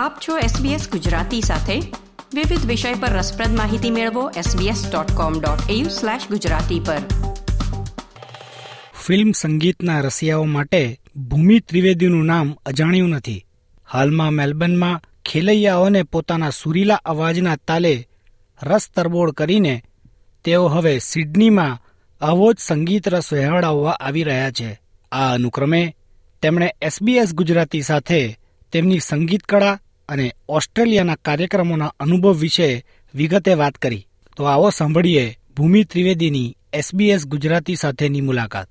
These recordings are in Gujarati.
આપ છો SBS ગુજરાતી સાથે. વિવિધ વિષય પર રસપ્રદ માહિતી મેળવો sbs.com.au/gujarati પર. ફિલ્મ સંગીતના રસિયાઓ માટે ભૂમિ ત્રિવેદીનું નામ અજાણ્યું નથી. હાલમાં મેલબર્નમાં ખેલૈયાઓને પોતાના સુરીલા અવાજના તાલે રસ તરબોળ કરીને તેઓ હવે સિડનીમાં આવો જ સંગીત રસ વહેવડાવવા આવી રહ્યા છે. આ અનુક્રમે તેમણે એસબીએસ ગુજરાતી સાથે તેમની સંગીત કળા અને ઓસ્ટ્રેલિયાના કાર્યક્રમોના અનુભવ વિશે વિગતે વાત કરી. તો આવો સાંભળીએ ભૂમિ ત્રિવેદીની એસબીએસ ગુજરાતી સાથેની મુલાકાત.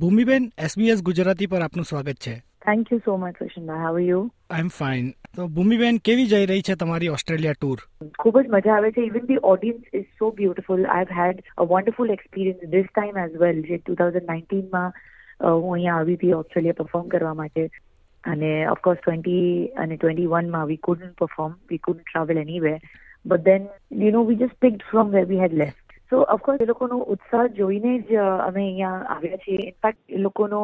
ભૂમિબેન એસબીએસ ગુજરાતી પર આપનું સ્વાગત છે. Thank you so much Krishnabhai how you I am fine તો ભૂમિબેન કેવી જઈ રહી છે તમારી ઓસ્ટ્રેલિયા ટૂર? ખૂબ જ મજા આવે છે. Even the audience is so beautiful I had a wonderful experience this time as well જે ટુ થાઉઝન્ડ નાઇન્ટીનમાં હું અહીંયા આવી હતી ઓસ્ટ્રેલિયા પરફોર્મ કરવા માટે. અને ઓફકોર્સ ટ્વેન્ટી અને ટ્વેન્ટી વનમાં we couldn't perform we couldn't travel anyway but then you know we just picked from where we had left so of course એ લોકોનો ઉત્સાહ જોઈને જ અમે અહીંયા આવ્યા છીએ. ઇનફેક્ટ એ લોકોનો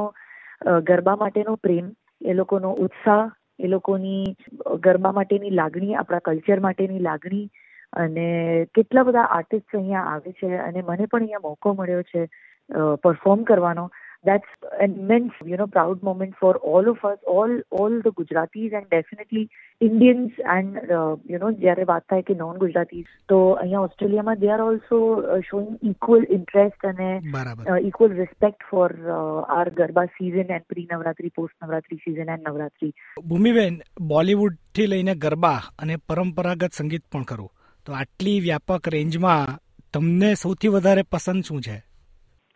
ગરબા માટેનો પ્રેમ, એ લોકોનો ઉત્સાહ, એ લોકોની ગરબા માટેની લાગણી, આપણા કલ્ચર માટેની લાગણી અને કેટલા બધા આર્ટિસ્ટ અહીંયા આવે છે. અને મને પણ અહીંયા મોકો મળ્યો છે પરફોર્મ કરવાનો. That's an immense you know proud moment for all of us all all the Gujaratis and definitely Indians and you know જ્યારે વાત થાય કે નોન ગુજરાતી તો અહીંયા ઓસ્ટ્રેલિયામાં they are also showing equal interest અને equal equal respect for uh, our Garba season and pre-Navratri, post-Navratri season and Navratri. Bhumiben બોલિવૂડથી લઈને ગરબા અને પરંપરાગત સંગીત પણ કરો. તો આટલી વ્યાપક રેન્જમાં તમને સૌથી વધારે પસંદ શું છે?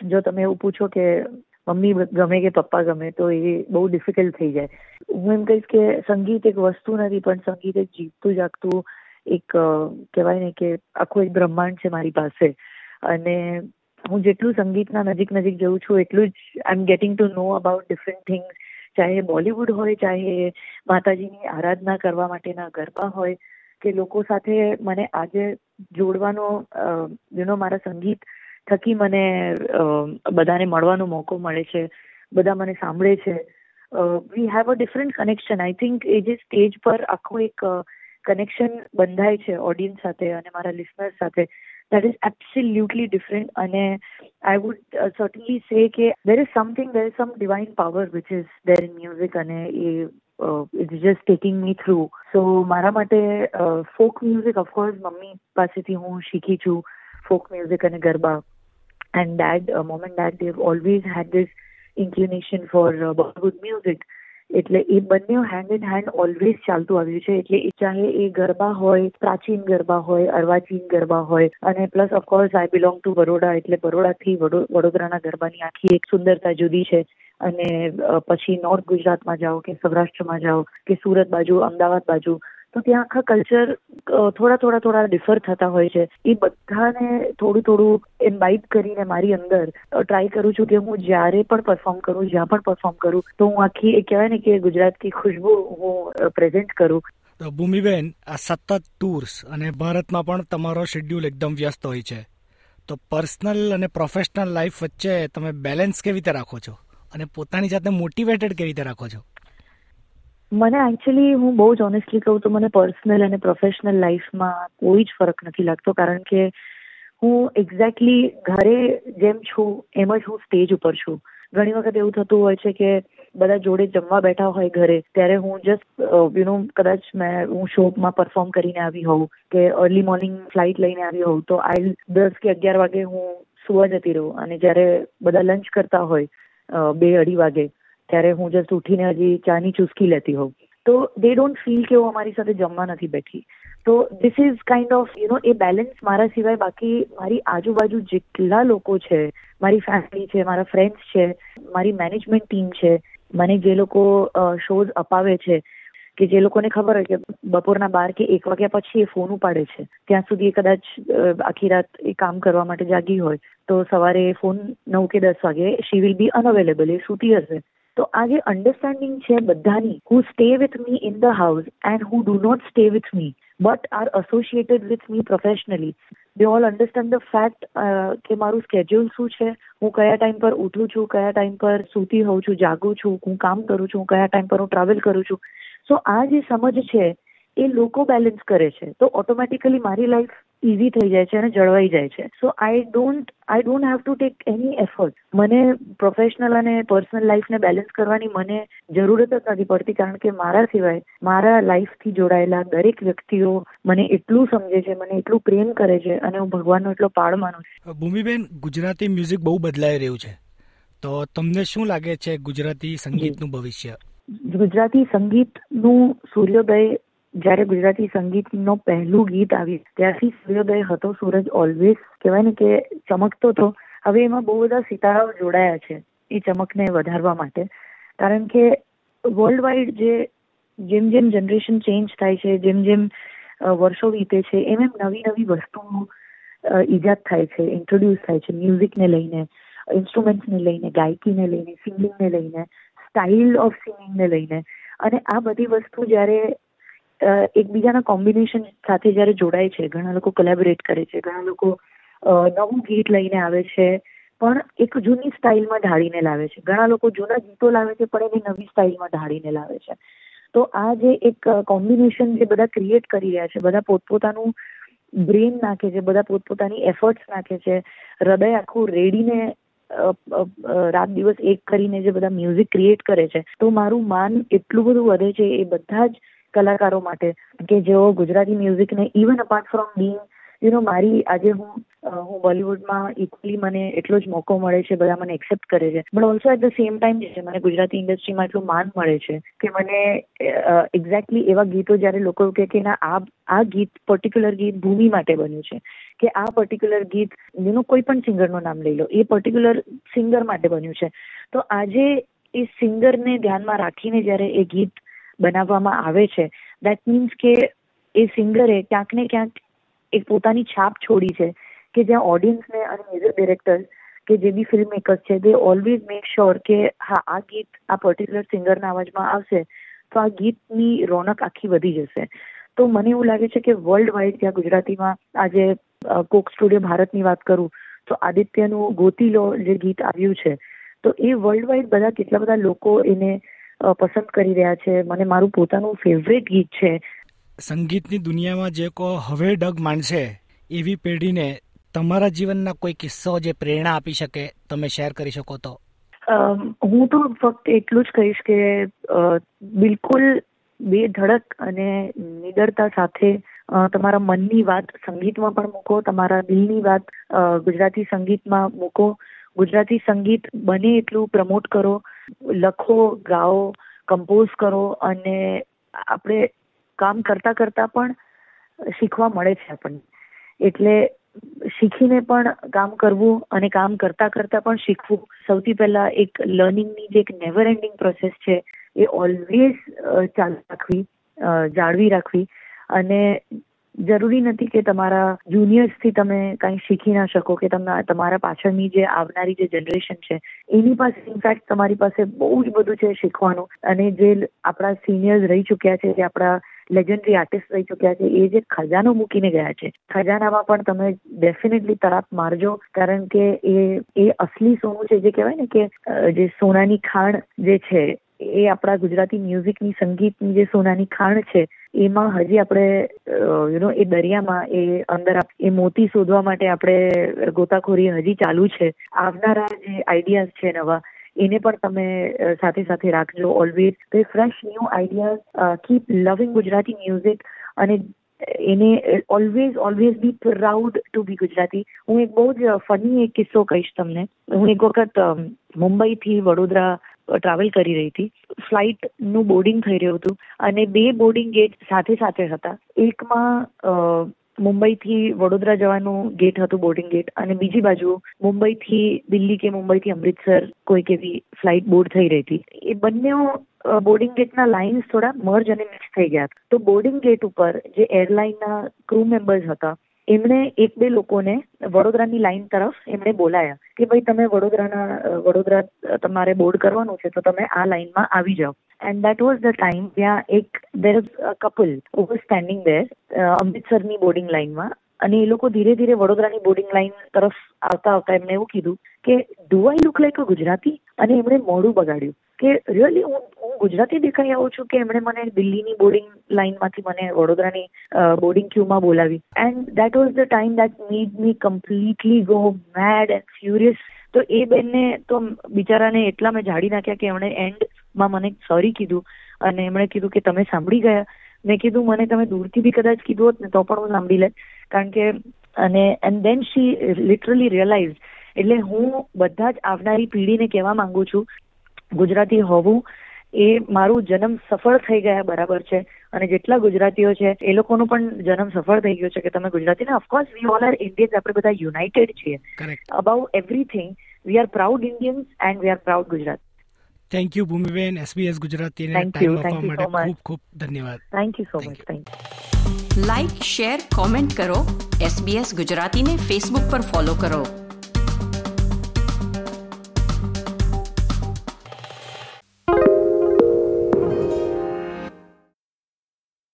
જો તમે એવું પૂછો કે મમ્મી ગમે કે પપ્પા ગમે તો એ બહુ ડિફિકલ્ટ થઈ જાય. હું એમ કહીશ કે સંગીત એક વસ્તુ નથી, પણ સંગીત એક જીવતું જાગતું એક કહેવાય ને કે આખું એક બ્રહ્માંડ છે મારી પાસે. અને હું જેટલું સંગીતના નજીક નજીક જઉં છું, એટલું જ I am getting to know about different things ચાહે બોલિવૂડ હોય, ચાહે માતાજીની આરાધના કરવા માટેના ગરબા હોય, કે લોકો સાથે મને આજે જોડવાનો યુ મારા સંગીત થકી મને બધાને મળવાનો મોકો મળે છે, બધા મને સાંભળે છે. We have a different connection I think એ જે સ્ટેજ પર આખું એક કનેક્શન બંધાય છે ઓડિયન્સ સાથે અને મારા લિસનર સાથે દેટ ઇઝ એબ્સોલ્યુટલી ડિફરન્ટ અને આઈ વુડ સર્ટનલી સે કે there is something there is some divine power which is there in music અને એ it's just taking me through so મારા માટે ફોક મ્યુઝિક ઓફકોર્સ મમ્મી પાસેથી હું શીખી છું ફોક મ્યુઝિક અને garba. And dad, uh, mom and dad, they've always had this inclination for uh, Bollywood music. એટલે એ બંને હેન્ડ ઇન હેન્ડ ઓલવેઝ ચાલતું આવ્યું છે. એટલે ચાહે એ ગરબા હોય પ્રાચીન ગરબા હોય અર્વાચીન ગરબા હોય. અને plus of course I belong to Baroda એટલે બરોડાથી વડો વડોદરાના ગરબાની આખી એક સુંદરતા જુદી છે. અને પછી નોર્થ ગુજરાતમાં જાઓ કે સૌરાષ્ટ્રમાં જાઓ કે સુરત બાજુ અમદાવાદ બાજુ તો ત્યાં આખા કલ્ચર થોડા થોડા થોડા ડિફર થતા હોય છે. એ બધાને થોડું થોડું ઇન્વાઇટ કરીને મારી અંદર ટ્રાય કરું છું કે હું જ્યારે પણ પરફોર્મ કરું, જ્યાં પણ પરફોર્મ કરું, તો હું આખી, એ કહેવાય ને કે ગુજરાતની ખુશ્બુ હું પ્રેઝન્ટ કરું. તો ભૂમિબેન, આ સતત ટૂર્સ અને ભારતમાં પણ તમારો શેડ્યુલ એકદમ વ્યસ્ત હોય છે. તો પર્સનલ અને પ્રોફેશનલ લાઈફ વચ્ચે તમે બેલેન્સ કેવી રીતે રાખો છો? અને પોતાની જાતને મોટિવેટેડ કેવી રીતે રાખો છો? મને એકચ્યુઅલી હું બહુ જ ઓનેસ્ટલી કહું તો મને પર્સનલ અને પ્રોફેશનલ લાઈફમાં કોઈ જ ફરક નથી લાગતો, કારણ કે હું એક્ઝેક્ટલી ઘરે જેમ છું, એમ જ હું સ્ટેજ ઉપર છું. ઘણી વખત એવું થતું હોય છે કે બધા જોડે જમવા બેઠા હોય ઘરે, ત્યારે હું જસ્ટ યુ નો કદાચ મેં, હું શોપમાં પરફોર્મ કરીને આવી હોઉં કે અર્લી મોર્નિંગ ફ્લાઇટ લઈને આવી હોઉં, તો આઈ દસ કે અગિયાર વાગે હું સુવા જતી રહું. અને જ્યારે બધા લંચ કરતા હોય બે અઢી વાગે ત્યારે હું જસ્ટ ઉઠીને હજી ચાની ચૂસકી લેતી હોઉં. તો દે ડોન્ટ ફીલ કે હું અમારી સાથે જમવા નથી બેઠી. તો this is kind of you know a balance મારા સિવાય બાકી મારી આજુબાજુ જેટલા લોકો છે, મારી ફેમિલી છે, મારા ફ્રેન્ડ્સ છે, મારી મેનેજમેન્ટ ટીમ છે, મને જે લોકો શોઝ અપાવે છે, કે જે લોકોને ખબર હોય કે બપોરના બાર કે એક વાગ્યા પછી એ ફોન ઉપાડે છે. ત્યાં સુધી કદાચ આખી રાત એ કામ કરવા માટે જાગી હોય, તો સવારે ફોન નવ કે દસ વાગે શી વિલ બી અનઅવેલેબલ એ સૂતી હશે. તો આ જે અન્ડરસ્ટેન્ડિંગ છે બધાની. Who stay with me in the house and who do not stay with me but are associated with me professionally they all understand the fact કે મારું સ્કેડ્યુલ શું છે? હું કયા ટાઈમ પર ઉઠું છું? કયા ટાઈમ પર સૂતી હોઉં છું? જાગું છું? હું કામ કરું છું? કયા ટાઈમ પર હું ટ્રાવેલ કરું છું? સો આ જે સમજ છે, એ લોકો બેલેન્સ કરે છે. તો ઓટોમેટિકલી મારી લાઈફ ઇઝી થઈ જાય છે અને જળવાઈ જાય છે. So I don't I don't have to take any effort મને પ્રોફેશનલ અને પર્સનલ લાઈફને બેલેન્સ કરવાની મને જરૂરત જ નથી પડતી કારણ કે મારા સિવાય મારા લાઈફથી જોડાયેલા દરેક વ્યક્તિઓ મને એટલું સમજે છે મને એટલું પ્રેમ કરે છે અને હું ભગવાનનો એટલો પાડ માનું છું. ભૂમિબેન ગુજરાતી મ્યુઝિક બહુ બદલાઈ રહ્યું છે. તો તમને શું લાગે છે ગુજરાતી સંગીતનું ભવિષ્ય? ગુજરાતી સંગીતનું સૂર્યોદય જ્યારે ગુજરાતી સંગીતનો પહેલું ગીત આવ્યું, ત્યારથી સૂર્યોદય હતો, સૂરજ ઓલવેઝ કહેવાય ને કે ચમકતો હતો. હવે એમાં બહુ બધા સિતારાઓ જોડાયા છે એ ચમકને વધારવા માટે. કારણ કે વર્લ્ડ વાઇડ જે, જેમ જેમ જનરેશન ચેન્જ થાય છે, જેમ જેમ વર્ષો વીતે છે, એમ એમ નવી નવી વસ્તુઓ ઈજાદ થાય છે ઇન્ટ્રોડ્યુસ થાય છે મ્યુઝિકને લઈને ઇન્સ્ટ્રુમેન્ટ્સને લઈને, ગાયકીને લઈને સિંગિંગને લઈને સ્ટાઇલ ઓફ સિંગિંગને લઈને. અને આ બધી વસ્તુ જ્યારે એકબીજાના કોમ્બિનેશન સાથે જ્યારે જોડાય છે, ઘણા લોકો કોલેબોરેટ કરે છે, ઘણા લોકો નવું ગીત લઈને આવે છે, પણ એક જૂની સ્ટાઇલમાં ઢાળીને લાવે છે. ઘણા લોકો જૂના ગીતો લાવે છે, પણ એને નવી સ્ટાઇલમાં ઢાળીને લાવે છે. તો આ જે એક કોમ્બિનેશન જે બધા ક્રિએટ કરી રહ્યા છે, બધા પોતપોતાનું બ્રેન નાખે છે, બધા પોતપોતાની એફર્ટ્સ નાખે છે, હૃદય આખું રેડીને રાત દિવસ એક કરીને જે બધા મ્યુઝિક ક્રિએટ કરે છે, તો મારું માન એટલું બધું વધે છે, એ બધા જ કલાકારો માટે કે જેઓ Gujarati મ્યુઝિકને even apart from being you know મારી આજે હું હું બોલિવૂડમાં ઇક્વલી મને એટલો જ મોકો મળે છે, બધા મને એક્સેપ્ટ કરે છે. But also at the same time છે, મને ગુજરાતી ઇન્ડસ્ટ્રીમાં એટલું માન મળે છે કે મને એક્ઝેક્ટલી એવા ગીતો જ્યારે લોકો કહે કે ના, આ આ ગીત પર્ટિક્યુલર ગીત ભૂમિ માટે બન્યું છે, કે આ પર્ટિક્યુલર ગીત જેનું કોઈ પણ સિંગરનું નામ લઈ લો, એ પર્ટિક્યુલર સિંગર માટે બન્યું છે. તો આજે એ સિંગરને ધ્યાનમાં રાખીને જ્યારે એ ગીત બનાવવામાં આવે છે. દેટ મીન્સ કે એ સિંગરે ક્યાંક ને ક્યાંક એક પોતાની છાપ છોડી છે કે જ્યાં ઓડિયન્સને અને મ્યુઝિક ડિરેક્ટર કે જે બી ફિલ્મ મેકર્સ છે દે ઓલવેઝ મેક શ્યોર કે હા, આ ગીત, આ પર્ટિક્યુલર સિંગરના અવાજમાં આવશે તો આ ગીતની રોનક આખી વધી જશે. તો મને એવું લાગે છે કે વર્લ્ડ વાઇડ જ્યાં ગુજરાતીમાં આજે કોક સ્ટુડિયો ભારતની વાત કરું તો આદિત્યનું ગોતી લો જે ગીત આવ્યું છે, તો એ વર્લ્ડ વાઇડ બધા કેટલા બધા લોકો એને પસંદ કરી રહ્યા છે. મને મારું પોતાનું ફેવરેટ ગીત છે. સંગીતની દુનિયામાં જે કો હવે ડગ માનશે એવી પેઢીને તમારા જીવનના કોઈ કિસ્સો જે પ્રેરણા આપી શકે તમે શેર કરી શકો તો? હું તો ફક્ત એટલું જ કહીશ કે બિલકુલ બે ધડક અને નિડરતા સાથે તમારા મનની વાત સંગીતમાં પણ મૂકો તમારા દિલની વાત ગુજરાતી સંગીતમાં મૂકો. ગુજરાતી સંગીત બને એટલું પ્રમોટ કરો. લખો, ગાઓ કમ્પોઝ કરો અને આપણે કામ કરતા કરતા પણ શીખવા મળે છે આપણને. એટલે શીખીને પણ કામ કરવું અને કામ કરતા કરતા પણ શીખવું સૌથી પહેલા એક લર્નિંગની જે એક નેવર એન્ડિંગ પ્રોસેસ છે, એ ઓલવેઝ ચાલુ રાખવી જાળવી રાખવી અને જરૂરી નથી કે તમારા જુનિયર્સથી તમે કંઈ શીખી ના શકો કે તમે તમારા પાછળની જે આવનારી જે જનરેશન છે, એની પાસે ઇનફેક્ટ તમારી પાસે બહુ જ બધું છે શીખવાનું. અને જે આપણા સિનિયર્સ રહી ચૂક્યા છે, જે આપણા લેજન્ડરી આર્ટિસ્ટ રહી ચૂક્યા છે, એ જે ખજાનો મૂકીને ગયા છે. ખજાનામાં પણ તમે ડેફિનેટલી તરાપ મારજો, કારણ કે એ એ અસલી સોનું છે જે કહેવાય ને કે જે સોનાની ખાણ જે છે, એ આપણા ગુજરાતી મ્યુઝિકની સંગીતની જે સોનાની ખાણ છે એમાં હજી આપણે યુ નો એ દરિયામાં એ અંદર એ મોતી શોધવા માટે આપણે ગોતાખોરી હજી ચાલુ છે. આવનારા જે આઈડિયાઝ છે નવા, એને પણ તમે સાથે સાથે રાખજો ઓલવેઝ તો એ fresh new ideas keep loving Gujarati music અને એને always always be proud to be Gujarati. હું એક બહુ જ ફની એક કિસ્સો કહીશ તમને. હું એક વખત મુંબઈથી વડોદરા ટ્રાવેલ કરી રહી હતી. ફ્લાઇટનું બોર્ડિંગ થઈ રહ્યું હતું અને બે બોર્ડિંગ ગેટ સાથે સાથે હતા. એકમાં મુંબઈથી વડોદરા જવાનું ગેટ હતું બોર્ડિંગ ગેટ અને બીજી બાજુ મુંબઈથી દિલ્હી કે મુંબઈથી અમૃતસર કોઈક એવી ફ્લાઇટ બોર્ડ થઈ રહી હતી. એ બંને બોર્ડિંગ ગેટના લાઇન્સ થોડા મર્જ અને મિક્સ થઈ ગયા તો બોર્ડિંગ ગેટ ઉપર જે એરલાઇનના ક્રૂ મેમ્બર્સ હતા એમણે એક બે લોકોને વડોદરાની લાઈન તરફ એમણે બોલાયા કે ભાઈ તમે વડોદરાના વડોદરા તમારે બોર્ડ કરવાનું છે તો તમે આ લાઈનમાં આવી જાઓ. And that was the time ત્યાં એક there couple over standing there અમૃતસરની boarding લાઈનમાં. અને એ લોકો ધીરે ધીરે વડોદરાની બોર્ડિંગ લાઈન તરફ આવતા આવતા એમણે એવું કીધું કે do I look like a Gujarati? અને એમણે મોડું બગાડ્યું. કે રિયલી હું હું ગુજરાતી દેખાઈ આવું છું કે એમણે મને દિલ્હીની બોર્ડિંગ લાઈનમાંથી મને વડોદરાની બોર્ડિંગ ક્યુમાં બોલાવી. And that was the time that made me completely go mad and furious તો એ બેનને તો બિચારાને એટલા મેં જાડી નાખ્યા કે એમણે એન્ડમાં મને સોરી કીધું. અને એમણે કીધું કે તમે સાંભળી ગયા. મેં કીધું, મને તમે દૂરથી બી કદાચ કીધું હોત ને તો પણ હું સાંભળી લે કારણ કે, અને and then she literally realise એટલે હું બધા જ આવનારી પેઢીને કહેવા માંગુ છું ગુજરાતી હોવું એ મારું જન્મ સફળ થઈ ગયા બરાબર છે. અને જેટલા ગુજરાતીઓ છે એ લોકોનું પણ જન્મ સફળ થઈ ગયો છે કે તમે ગુજરાતી ને of course we all are Indians આપણે બધા યુનાઇટેડ છીએ. About everything we are proud Indians and we are proud Gujarat thank you Bhumiben SBS ગુજરાતીને time આપવા માટે ખૂબ ખૂબ ધન્યવાદ thank you so much thank you like share comment કરો એસબીએસ ગુજરાતીને ફેસબુક પર ફોલો કરો